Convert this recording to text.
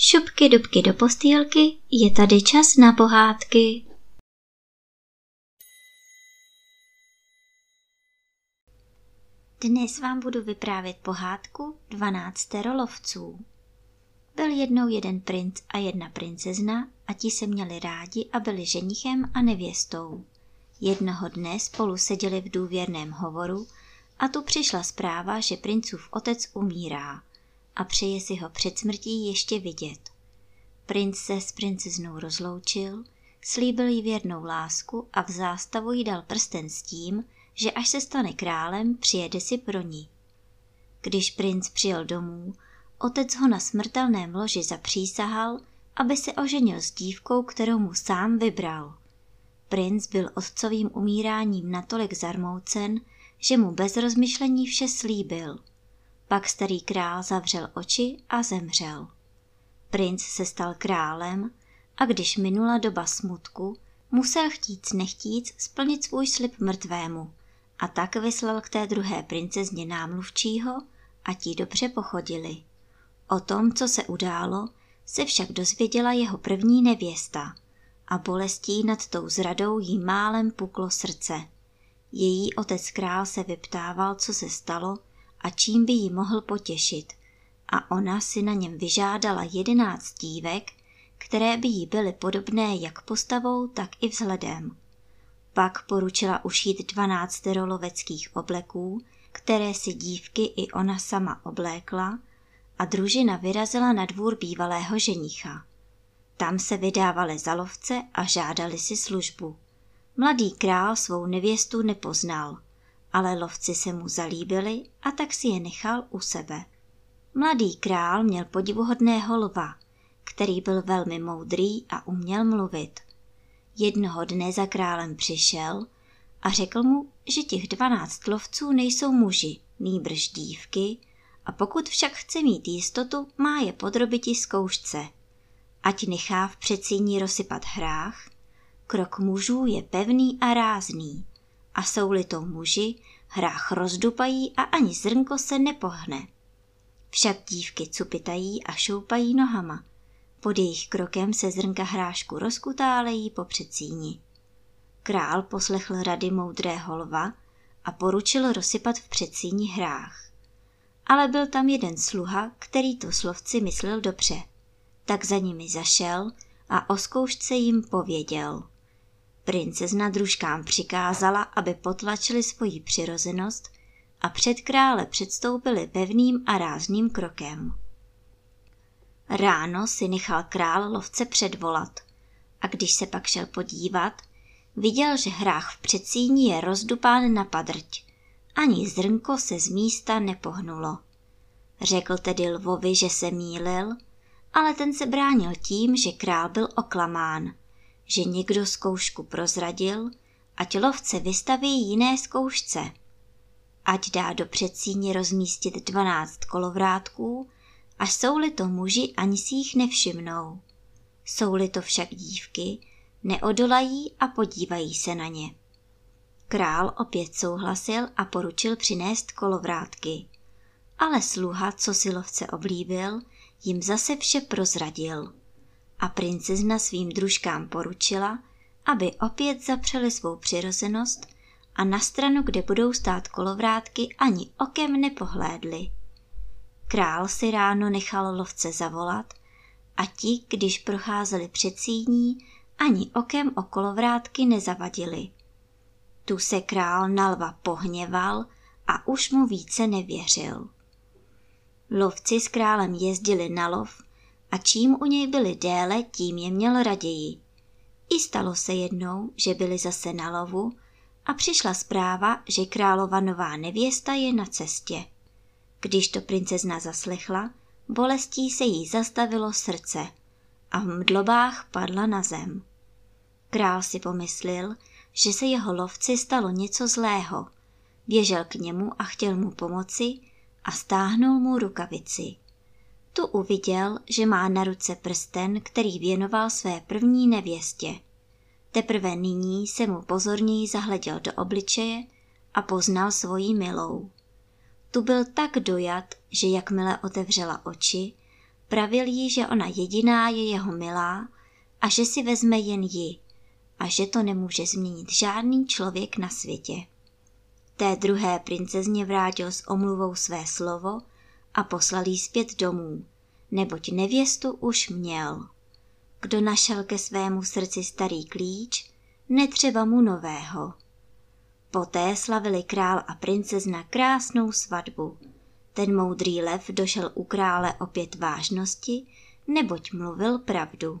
Šupky dubky do postýlky, je tady čas na pohádky. Dnes vám budu vyprávět pohádku 12 lovců. Byl jednou jeden princ a jedna princezna a ti se měli rádi a byli ženichem a nevěstou. Jednoho dne spolu seděli v důvěrném hovoru a tu přišla zpráva, že princův otec umírá a přeje si ho před smrtí ještě vidět. Princ se s princeznou rozloučil, slíbil jí věrnou lásku a v zástavu jí dal prsten s tím, že až se stane králem, přijede si pro ní. Když princ přijel domů, otec ho na smrtelném loži zapřísahal, aby se oženil s dívkou, kterou mu sám vybral. Princ byl otcovým umíráním natolik zarmoucen, že mu bez rozmyšlení vše slíbil. Pak starý král zavřel oči a zemřel. Princ se stal králem a když minula doba smutku, musel chtít nechtíc splnit svůj slib mrtvému a tak vyslal k té druhé princezně námluvčího a ti dobře pochodili. O tom, co se událo, se však dozvěděla jeho první nevěsta a bolestí nad tou zradou jí málem puklo srdce. Její otec král se vyptával, co se stalo a čím by jí mohl potěšit a ona si na něm vyžádala jedenáct dívek, které by jí byly podobné jak postavou, tak i vzhledem. Pak poručila ušít dvanáct roloveckých obleků, které si dívky i ona sama oblékla a družina vyrazila na dvůr bývalého ženicha. Tam se vydávali za lovce a žádali si službu. Mladý král svou nevěstu nepoznal, ale lovci se mu zalíbili a tak si je nechal u sebe. Mladý král měl podivuhodného lva, který byl velmi moudrý a uměl mluvit. Jednoho dne za králem přišel a řekl mu, že těch dvanáct lovců nejsou muži, nýbrž dívky, a pokud však chce mít jistotu, má je podrobiti zkoušce. Ať nechá v předsíní rozsypat hrách, krok mužů je pevný a rázný, a jsou-li to muži, hrách rozdupají a ani zrnko se nepohne. Však dívky cupitají a šoupají nohama. Pod jejich krokem se zrnka hrášku rozkutálejí po předsíni. Král poslechl rady moudrého lva a poručil rozsypat v předsíni hrách. Ale byl tam jeden sluha, který to slovci myslel dobře. Tak za nimi zašel a o zkoušce jim pověděl. Princezna družkám přikázala, aby potlačili svoji přirozenost a před krále předstoupili pevným a rázným krokem. Ráno si nechal král lovce předvolat a když se pak šel podívat, viděl, že hrách v předsíni je rozdupán na padrť. Ani zrnko se z místa nepohnulo. Řekl tedy lvovi, že se mýlil, ale ten se bránil tím, že král byl oklamán, že někdo zkoušku prozradil, ať lovce vystaví jiné zkoušce ať dá do předsíně rozmístit dvanáct kolovrátků, a jsou-li to muži, ani si jich nevšimnou. Jsou-li to však dívky, neodolají a podívají se na ně. Král opět souhlasil a poručil přinést kolovrátky. Ale sluha, co si lovce oblíbil, jim zase vše prozradil. A princezna svým družkám poručila, aby opět zapřeli svou přirozenost a na stranu, kde budou stát kolovrátky, ani okem nepohlédli. Král si ráno nechal lovce zavolat a ti, když procházeli před síní, ani okem o kolovrátky nezavadili. Tu se král na lva pohněval a už mu více nevěřil. Lovci s králem jezdili na lov a čím u něj byli déle, tím je měl raději. I stalo se jednou, že byli zase na lovu a přišla zpráva, že králova nová nevěsta je na cestě. Když to princezna zaslechla, bolestí se jí zastavilo srdce a v mdlobách padla na zem. Král si pomyslel, že se jeho lovci stalo něco zlého. Běžel k němu a chtěl mu pomoci a stáhnul mu rukavici. Tu uviděl, že má na ruce prsten, který věnoval své první nevěstě. Teprve nyní se mu pozorněji zahleděl do obličeje a poznal svoji milou. Tu byl tak dojat, že jakmile otevřela oči, Pravil jí, že ona jediná je jeho milá a že si vezme jen ji a že to nemůže změnit žádný člověk na světě. Té druhé princezně vrátil s omluvou své slovo a poslal jí zpět domů, neboť nevěstu už měl. Kdo našel ke svému srdci starý klíč, netřeba mu nového. Poté slavili král a princezna krásnou svatbu. Ten moudrý lev došel u krále opět vážnosti, neboť mluvil pravdu.